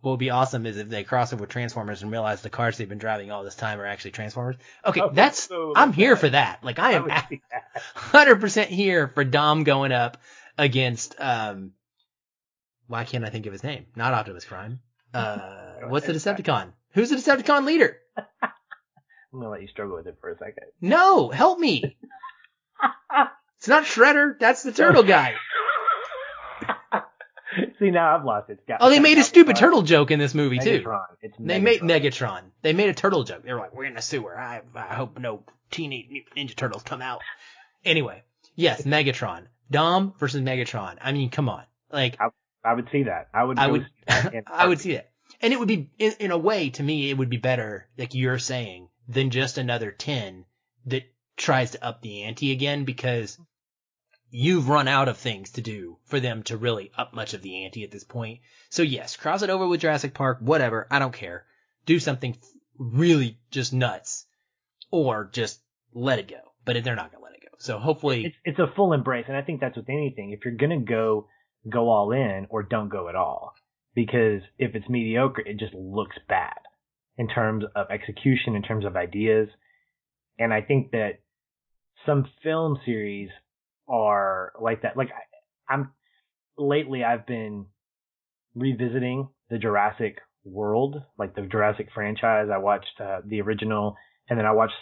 "What would be awesome is if they cross over with Transformers and realize the cars they've been driving all this time are actually Transformers." Okay, okay that's so I'm here that. for that. Like I am 100% here for Dom going up against um why can't I think of his name? Not Optimus Prime. Uh what's the Decepticon? Who's the Decepticon leader? I'm gonna let you struggle with it for a second. No, help me. It's not Shredder, that's the turtle guy. See now I've lost it. Got- Oh, they made a stupid Megatron. turtle joke in this movie too. Megatron. It's They Megatron. made Megatron. They made a turtle joke. They were like, "We're in a sewer. I, I hope no teenage mutant ninja turtles come out." Anyway, yes, Megatron. Dom versus Megatron. I mean, come on. Like, I would see that. I would. I would, see that I would see that. And it would be, in, in a way, to me, it would be better, like you're saying, than just another 10 that tries to up the ante again because you've run out of things to do for them to really up much of the ante at this point. So yes, cross it over with Jurassic Park, whatever. I don't care. Do something really just nuts or just let it go. But they're not going to let it go. So hopefully, It's it's a full embrace, and I think that's with anything. If you're gonna go, go all in, or don't go at all. Because if it's mediocre, it just looks bad in terms of execution, in terms of ideas. And I think that some film series are like that. Like I, I'm lately, I've been revisiting the Jurassic World, like the Jurassic franchise. I watched uh, the original, and then I watched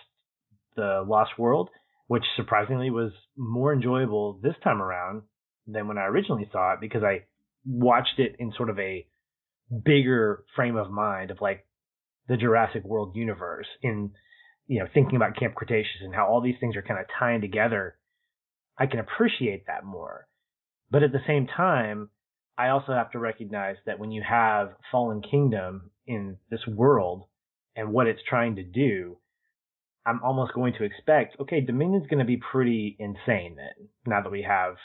the Lost World, which surprisingly was more enjoyable this time around than when I originally saw it because I watched it in sort of a bigger frame of mind of like the Jurassic World universe in you know thinking about Camp Cretaceous and how all these things are kind of tying together. I can appreciate that more. But at the same time, I also have to recognize that when you have Fallen Kingdom in this world and what it's trying to do, I'm almost going to expect, okay, Dominion's going to be pretty insane then, now that we have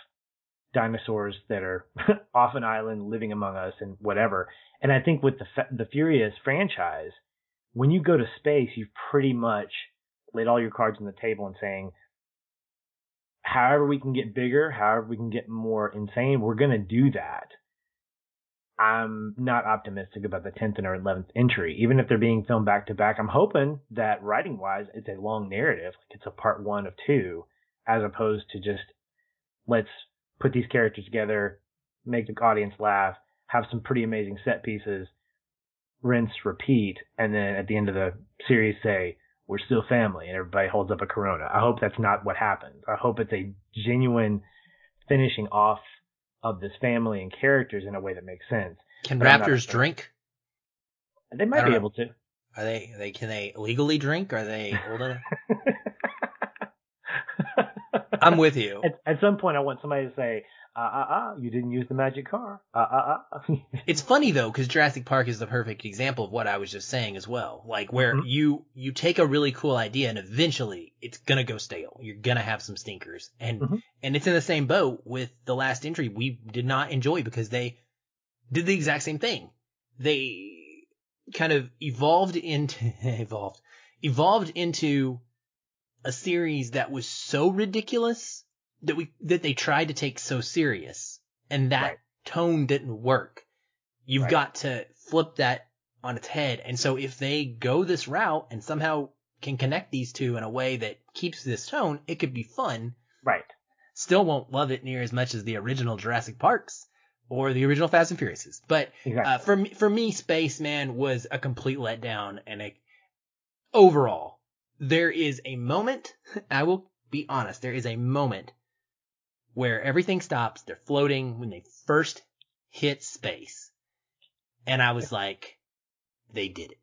dinosaurs that are off an island living among us and whatever. And I think with the the Furious franchise, when you go to space, you've pretty much laid all your cards on the table and saying, however we can get bigger, however we can get more insane, we're going to do that. I'm not optimistic about the 10th and or 11th entry. Even if they're being filmed back to back, I'm hoping that writing wise, it's a long narrative. Like it's a part one of two, as opposed to just let's put these characters together, make the audience laugh, have some pretty amazing set pieces, rinse, repeat, and then at the end of the series say, we're still family and everybody holds up a corona. I hope that's not what happens. I hope it's a genuine finishing off of this family and characters in a way that makes sense. can but Raptors drink? They might be know. able to. Are they, are they, can they legally drink? Are they old enough? I'm with you. at, at some point, I want somebody to say, uh, uh, uh, you didn't use the magic car. Uh, uh, uh. It's funny though, because Jurassic Park is the perfect example of what I was just saying as well. Like where Mhm. you you take a really cool idea and eventually it's gonna go stale. You're gonna have some stinkers, and Mhm. and it's in the same boat with the last entry we did not enjoy because they did the exact same thing. They kind of evolved into evolved evolved into a series that was so ridiculous that we that they tried to take so serious and that Right. tone didn't work. You've Right. got to flip that on its head. And so if they go this route and somehow can connect these two in a way that keeps this tone, it could be fun. right. Still won't love it near as much as the original Jurassic Parks or the original Fast and Furiouses. But Exactly. uh, for me, for me, Spaceman was a complete letdown, and a, overall, there is a moment. I will be honest. There is a moment where everything stops. They're floating when they first hit space, and I was like, they did it.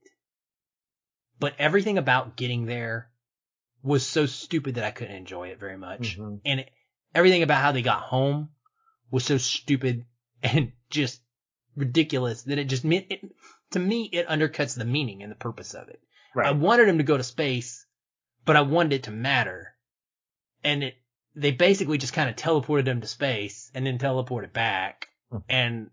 But everything about getting there was so stupid that I couldn't enjoy it very much, Mhm. and it, everything about how they got home was so stupid and just ridiculous that it just meant it, to me it undercuts the meaning and the purpose of it. Right. I wanted him to go to space, but I wanted it to matter. And it they basically just kind of teleported him to space and then teleported back Mhm. and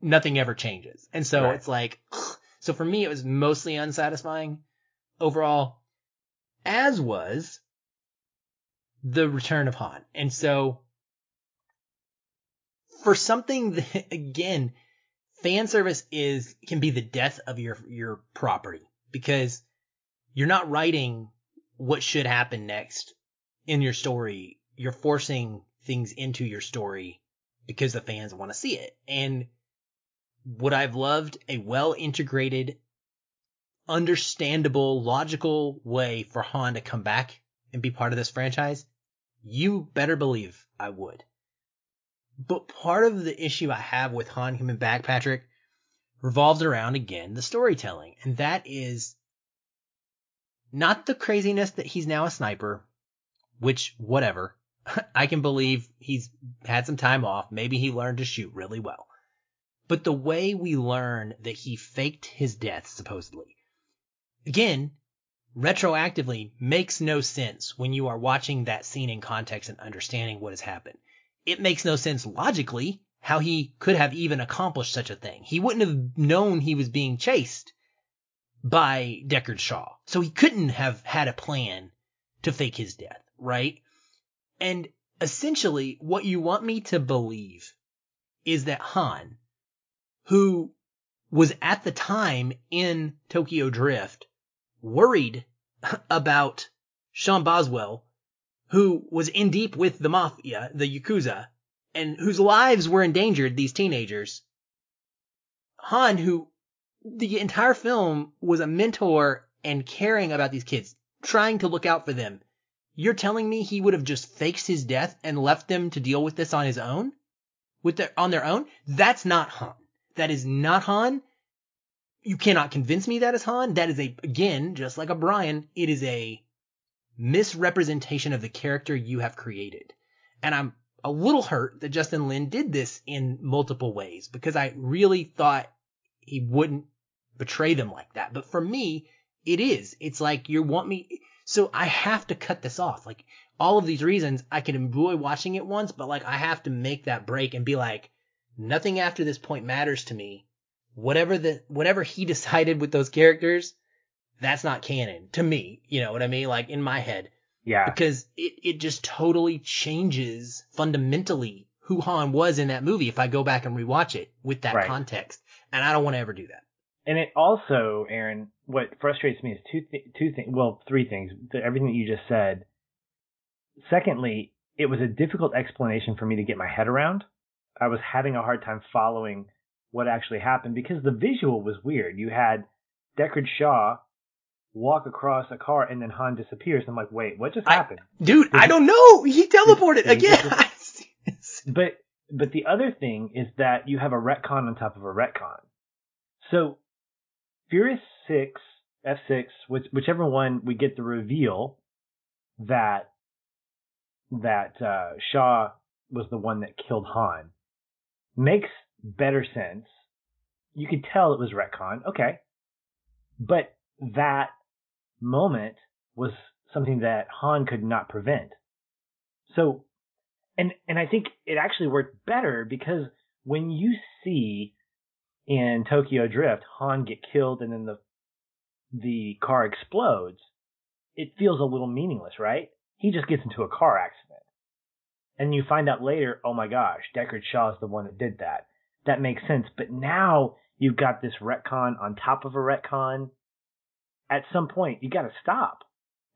nothing ever changes. And so Right. it's like so for me it was mostly unsatisfying overall as was the return of Han. And so for something that again fan service is can be the death of your your property because you're not writing what should happen next in your story you're forcing things into your story because the fans want to see it. And would I've loved a well integrated, understandable, logical way for Han to come back and be part of this franchise? You better believe I would. But part of the issue I have with Han coming back, Patrick, revolves around again the storytelling. And that is not the craziness that he's now a sniper, which, whatever. I can believe he's had some time off. Maybe he learned to shoot really well. But the way we learn that he faked his death, supposedly, again, retroactively makes no sense when you are watching that scene in context and understanding what has happened. It makes no sense logically how he could have even accomplished such a thing. He wouldn't have known he was being chased by Deckard Shaw. So he couldn't have had a plan to fake his death, right? And essentially what you want me to believe is that Han, who was at the time in Tokyo Drift worried about Sean Boswell, who was in deep with the mafia, the Yakuza, and whose lives were endangered, these teenagers. Han, who the entire film was a mentor and caring about these kids, trying to look out for them. You're telling me he would have just faked his death and left them to deal with this on his own? With their, on their own? That's not Han. That is not Han. You cannot convince me that is Han. That is a, again, just like a Brian, it is a misrepresentation of the character you have created. And I'm a little hurt that Justin Lin did this in multiple ways because I really thought he wouldn't betray them like that. But for me, it is. It's like you want me, so I have to cut this off. Like all of these reasons, I can enjoy watching it once, but like I have to make that break and be like, nothing after this point matters to me. Whatever the, whatever he decided with those characters, that's not canon to me. You know what I mean? Like in my head. Yeah. Because it, it just totally changes fundamentally who Han was in that movie if I go back and rewatch it with that Right. context. And I don't want to ever do that. And it also, Aaron, what frustrates me is two th- two things. Well, three things. Everything that you just said. Secondly, it was a difficult explanation for me to get my head around. I was having a hard time following what actually happened because the visual was weird. You had Deckard Shaw walk across a car and then Han disappears. I'm like, wait, what just I- happened? Dude, I don't know. He teleported again. But but the other thing is that you have a retcon on top of a retcon. So Furious Six, F six, which, whichever one we get the reveal that that uh, Shaw was the one that killed Han makes better sense. You could tell it was retcon, okay, but that moment was something that Han could not prevent. So and and I think it actually worked better because when you see in Tokyo Drift Han get killed and then the the car explodes, it feels a little meaningless, right? He just gets into a car accident. And you find out later, oh my gosh, Deckard Shaw is the one that did that. That makes sense. But now you've got this retcon on top of a retcon. At some point, you got to stop.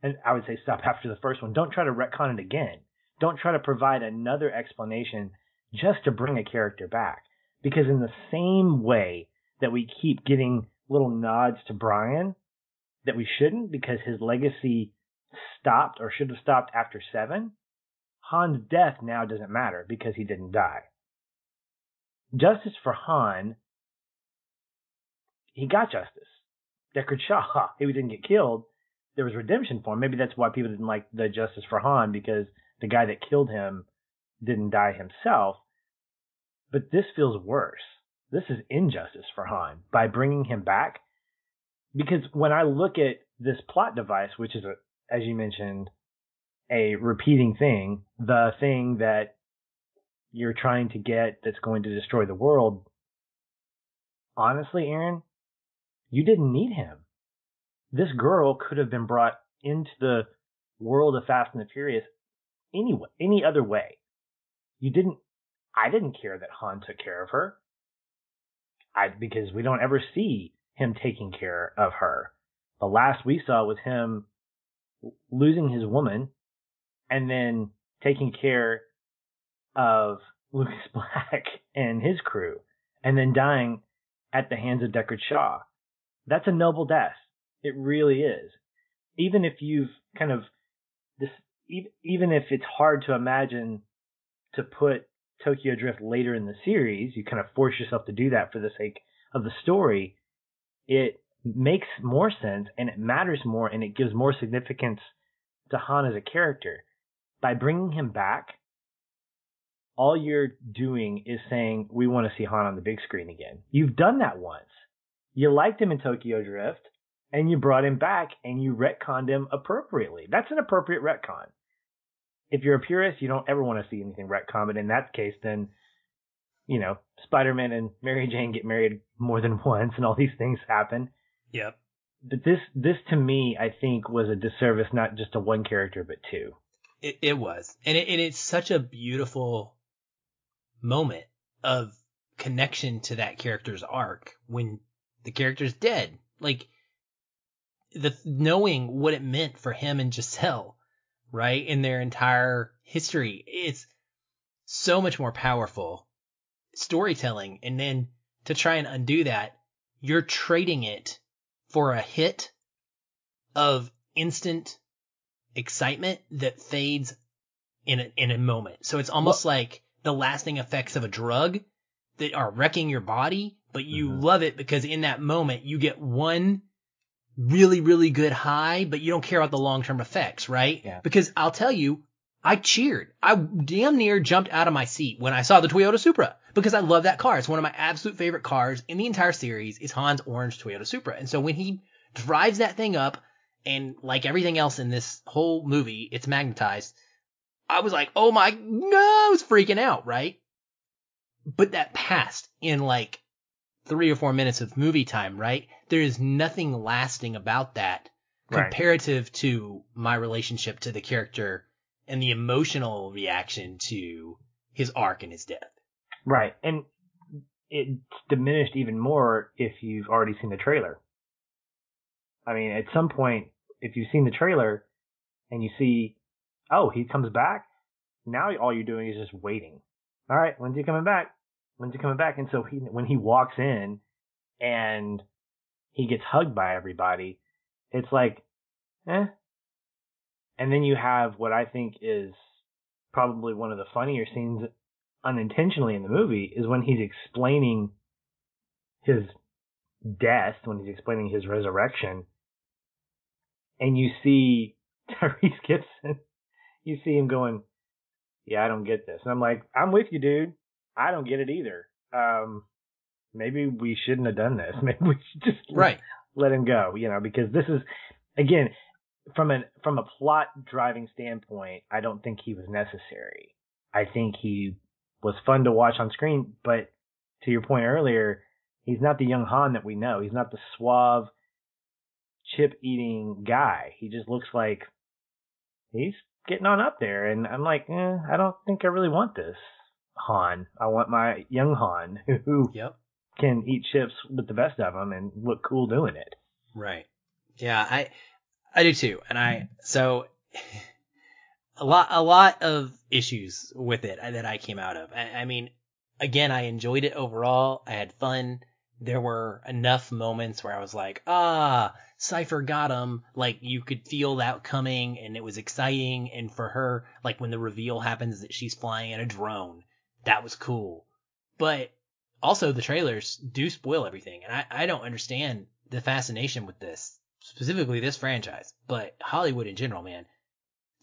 And I would say stop after the first one. Don't try to retcon it again. Don't try to provide another explanation just to bring a character back. Because in the same way that we keep getting little nods to Brian that we shouldn't because his legacy stopped or should have stopped after seven, Han's death now doesn't matter because he didn't die. Justice for Han, he got justice. Deckard Shaw, he didn't get killed. There was redemption for him. Maybe that's why people didn't like the Justice for Han because the guy that killed him didn't die himself. But this feels worse. This is injustice for Han by bringing him back. Because when I look at this plot device, which is a, as you mentioned, a repeating thing, the thing that you're trying to get that's going to destroy the world. Honestly, Aaron, you didn't need him. This girl could have been brought into the world of Fast and the Furious anyway, any other way. You didn't, I didn't care that Han took care of her. I, because we don't ever see him taking care of her. The last we saw was him losing his woman and then taking care of Lucas Black and his crew, and then dying at the hands of Deckard Shaw. That's a noble death. It really is. Even if you've kind of this, even if it's hard to imagine to put Tokyo Drift later in the series, you kind of force yourself to do that for the sake of the story. It makes more sense and it matters more and it gives more significance to Han as a character. By bringing him back, all you're doing is saying, we want to see Han on the big screen again. You've done that once. You liked him in Tokyo Drift and you brought him back and you retconned him appropriately. That's an appropriate retcon. If you're a purist, you don't ever want to see anything retcon, but in that case, then, you know, Spider-Man and Mary Jane get married more than once and all these things happen. Yep. But this, this to me, I think was a disservice, not just to one character, but two. It, it was. And, it, and it's such a beautiful moment of connection to that character's arc when the character's dead. Like, the knowing what it meant for him and Giselle, right, in their entire history, it's so much more powerful storytelling. And then to try and undo that, you're trading it for a hit of instant excitement that fades in a, in a moment. So it's almost what? like the lasting effects of a drug that are wrecking your body, but you mm-hmm. love it because in that moment you get one really, really good high, but you don't care about the long term effects, right? Yeah. Because I'll tell you, I cheered. I damn near jumped out of my seat when I saw the Toyota Supra because I love that car. It's one of my absolute favorite cars in the entire series is Han's orange Toyota Supra. And so when he drives that thing up and like everything else in this whole movie, it's magnetized. I was like, oh my, no, I was freaking out, right? But that passed in like three or four minutes of movie time, right? There is nothing lasting about that comparative right. to my relationship to the character and the emotional reaction to his arc and his death. Right. And it's diminished even more if you've already seen the trailer. I mean, at some point, if you've seen the trailer and you see, oh, he comes back, now all you're doing is just waiting. All right, when's he coming back? When's he coming back? And so he, when he walks in and he gets hugged by everybody, it's like, eh. And then you have what I think is probably one of the funnier scenes unintentionally in the movie is when he's explaining his death, when he's explaining his resurrection, and you see Tyrese Gibson, you see him going, yeah, I don't get this. And I'm like, I'm with you, dude. I don't get it either. Um, maybe we shouldn't have done this. Maybe we should just right. let, let him go, you know, because this is, again, from an from a plot driving standpoint, I don't think he was necessary. I think he was fun to watch on screen, but to your point earlier, he's not the young Han that we know. He's not the suave, chip eating guy. He just looks like he's getting on up there, and I'm like, eh, I don't think I really want this. Han. I want my young Han who yep. can eat chips with the best of them and look cool doing it. Right. Yeah, I I do too. And I so a lot a lot of issues with it that I came out of. I, I mean, again, I enjoyed it overall. I had fun. There were enough moments where I was like, ah, Cypher got him. Like you could feel that coming and it was exciting. And for her, like when the reveal happens that she's flying in a drone that was cool. But also the trailers do spoil everything, and I, I don't understand the fascination with this, specifically this franchise, but Hollywood in general, man.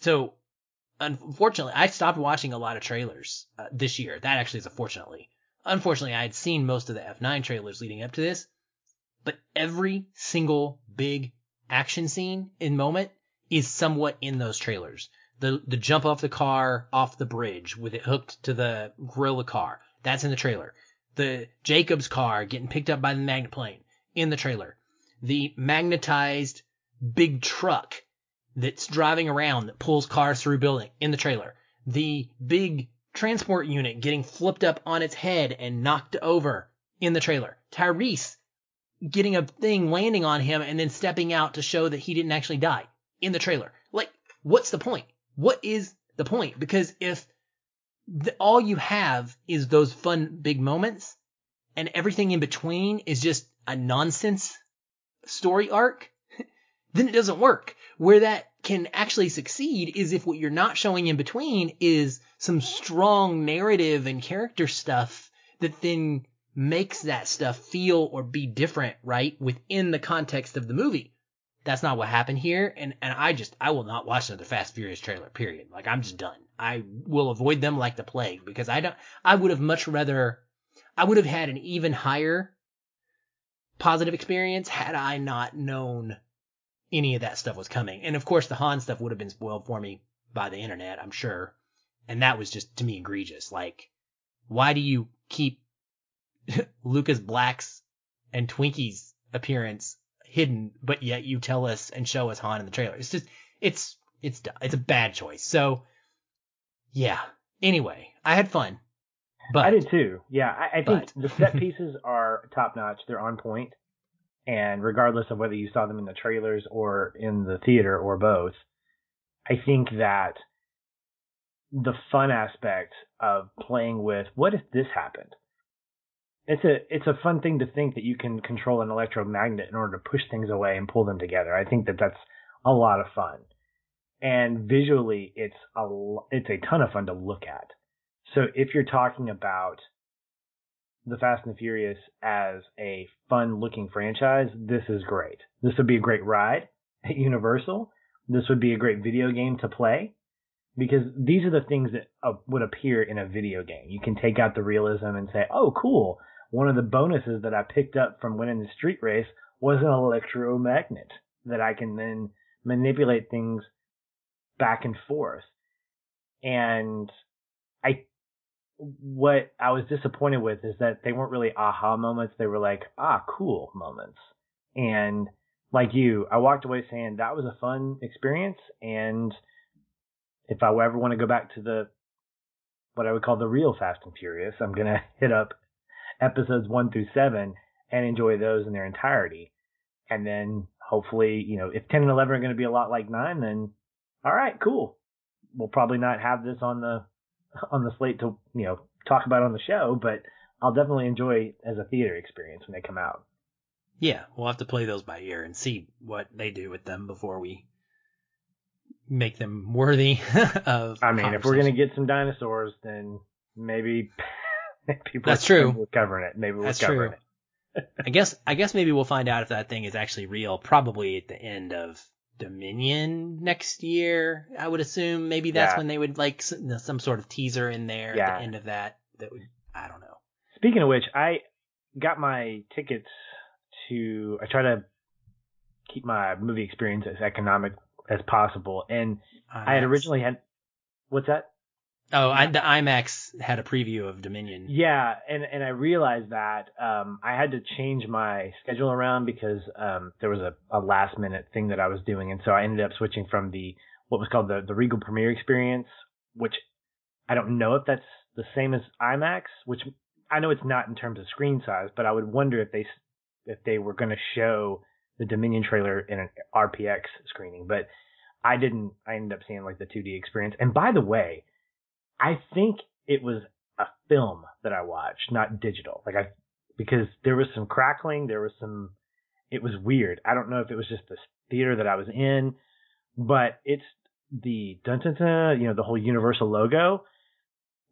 So unfortunately, I stopped watching a lot of trailers uh, this year. That actually is unfortunately. Unfortunately, I had seen most of the F9 trailers leading up to this, but every single big action scene in moment is somewhat in those trailers the the jump off the car off the bridge with it hooked to the gorilla car. That's in the trailer. The Jacobs car getting picked up by the magnet plane in the trailer. The magnetized big truck that's driving around that pulls cars through building in the trailer. The big transport unit getting flipped up on its head and knocked over in the trailer. Tyrese getting a thing landing on him and then stepping out to show that he didn't actually die in the trailer. Like, what's the point? What is the point? Because if the, all you have is those fun big moments, and everything in between is just a nonsense story arc, then it doesn't work. Where that can actually succeed is if what you're not showing in between is some strong narrative and character stuff that then makes that stuff feel or be different, right? Within the context of the movie. That's not what happened here. And, and I just, I will not watch another Fast Furious trailer, period. Like, I'm just done. I will avoid them like the plague because I don't, I would have much rather, I would have had an even higher positive experience had I not known any of that stuff was coming. And of course, the Han stuff would have been spoiled for me by the internet, I'm sure. And that was just, to me, egregious. Like, why do you keep Lucas Black's and Twinkie's appearance hidden, but yet you tell us and show us Han in the trailer? It's just, it's, it's, it's a bad choice. So, yeah. Anyway, I had fun. But I did too. Yeah, I, I think but- the set pieces are top notch. They're on point, and regardless of whether you saw them in the trailers or in the theater or both, I think that the fun aspect of playing with what if this happened. It's a it's a fun thing to think that you can control an electromagnet in order to push things away and pull them together. I think that that's a lot of fun, and visually it's a it's a ton of fun to look at. So if you're talking about the Fast and the Furious as a fun looking franchise, this is great. This would be a great ride at Universal. This would be a great video game to play because these are the things that uh, would appear in a video game. You can take out the realism and say, oh, cool. One of the bonuses that I picked up from winning the street race was an electromagnet that I can then manipulate things back and forth. And I what I was disappointed with is that they weren't really aha moments. They were like, ah, cool moments. And like you, I walked away saying that was a fun experience. And if I ever want to go back to the, what I would call the real Fast and Furious, I'm going to hit up episodes one through seven and enjoy those in their entirety. And then hopefully, you know, if 10 and 11 are going to be a lot like nine, then all right, cool. We'll probably not have this on the on the slate to you know talk about on the show, but I'll definitely enjoy it as a theater experience when they come out. yeah, we'll have to play those by ear and see what they do with them before we make them worthy of. I mean, if we're gonna get some dinosaurs, then maybe we're, That's true. We're covering it. Maybe we're That's covering true. it. I guess I guess maybe we'll find out if that thing is actually real. Probably at the end of Dominion next year. I would assume maybe that's Yeah. when they would like s- some sort of teaser in there at the end of that. That would I don't know. Speaking of which, I got my tickets to. I try to keep my movie experience as economic as possible, and ah, I had originally had. What's that? Oh, I, the IMAX had a preview of Dominion. Yeah, and and I realized that um, I had to change my schedule around because um, there was a, a last minute thing that I was doing, and so I ended up switching from the what was called the the Regal Premiere Experience, which I don't know if that's the same as IMAX, which I know it's not in terms of screen size, but I would wonder if they if they were going to show the Dominion trailer in an RPX screening, but I didn't. I ended up seeing like the 2D experience. And by the way, I think it was a film that I watched, not digital. Like I, because there was some crackling, there was some, it was weird. I don't know if it was just the theater that I was in, but it's the dun dun dun, you know, the whole Universal logo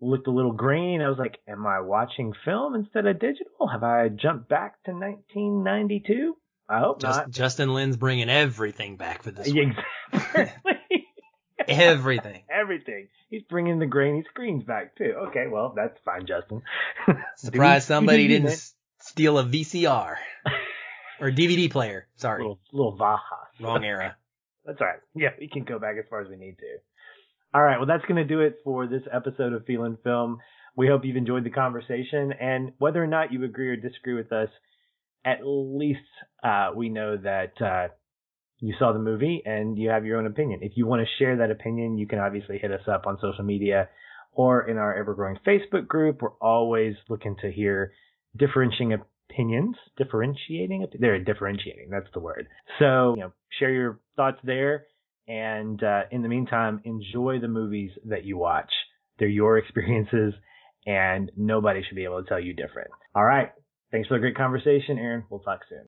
looked a little green. I was like, am I watching film instead of digital? Have I jumped back to 1992? I hope Just, not. Justin Lin's bringing everything back for this. Exactly. everything. Everything. He's bringing the grainy screens back too. Okay, well that's fine, Justin. Surprised Do- somebody didn't steal a VCR or DVD player. Sorry, Little little Vaha. wrong era. That's all right. Yeah, we can go back as far as we need to. All right. Well, that's going to do it for this episode of Feeling Film. We hope you've enjoyed the conversation, and whether or not you agree or disagree with us, at least uh, we know that uh, you saw the movie and you have your own opinion. If you want to share that opinion, you can obviously hit us up on social media or in our ever-growing Facebook group. We're always looking to hear differentiating opinions, differentiating. They're differentiating. That's the word. So, you know, share your thoughts there. And uh, in the meantime, enjoy the movies that you watch. They're your experiences, and nobody should be able to tell you different. All right. Thanks for the great conversation, Aaron. We'll talk soon.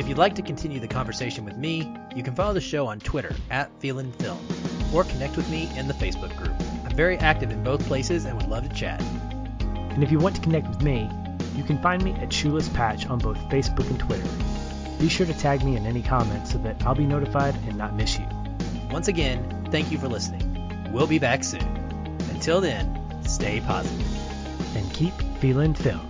If you'd like to continue the conversation with me, you can follow the show on Twitter at Feelin' Film or connect with me in the Facebook group. I'm very active in both places and would love to chat. And if you want to connect with me, you can find me at Shoeless Patch on both Facebook and Twitter. Be sure to tag me in any comments so that I'll be notified and not miss you. Once again, thank you for listening. We'll be back soon. Until then, stay positive. And keep feeling film.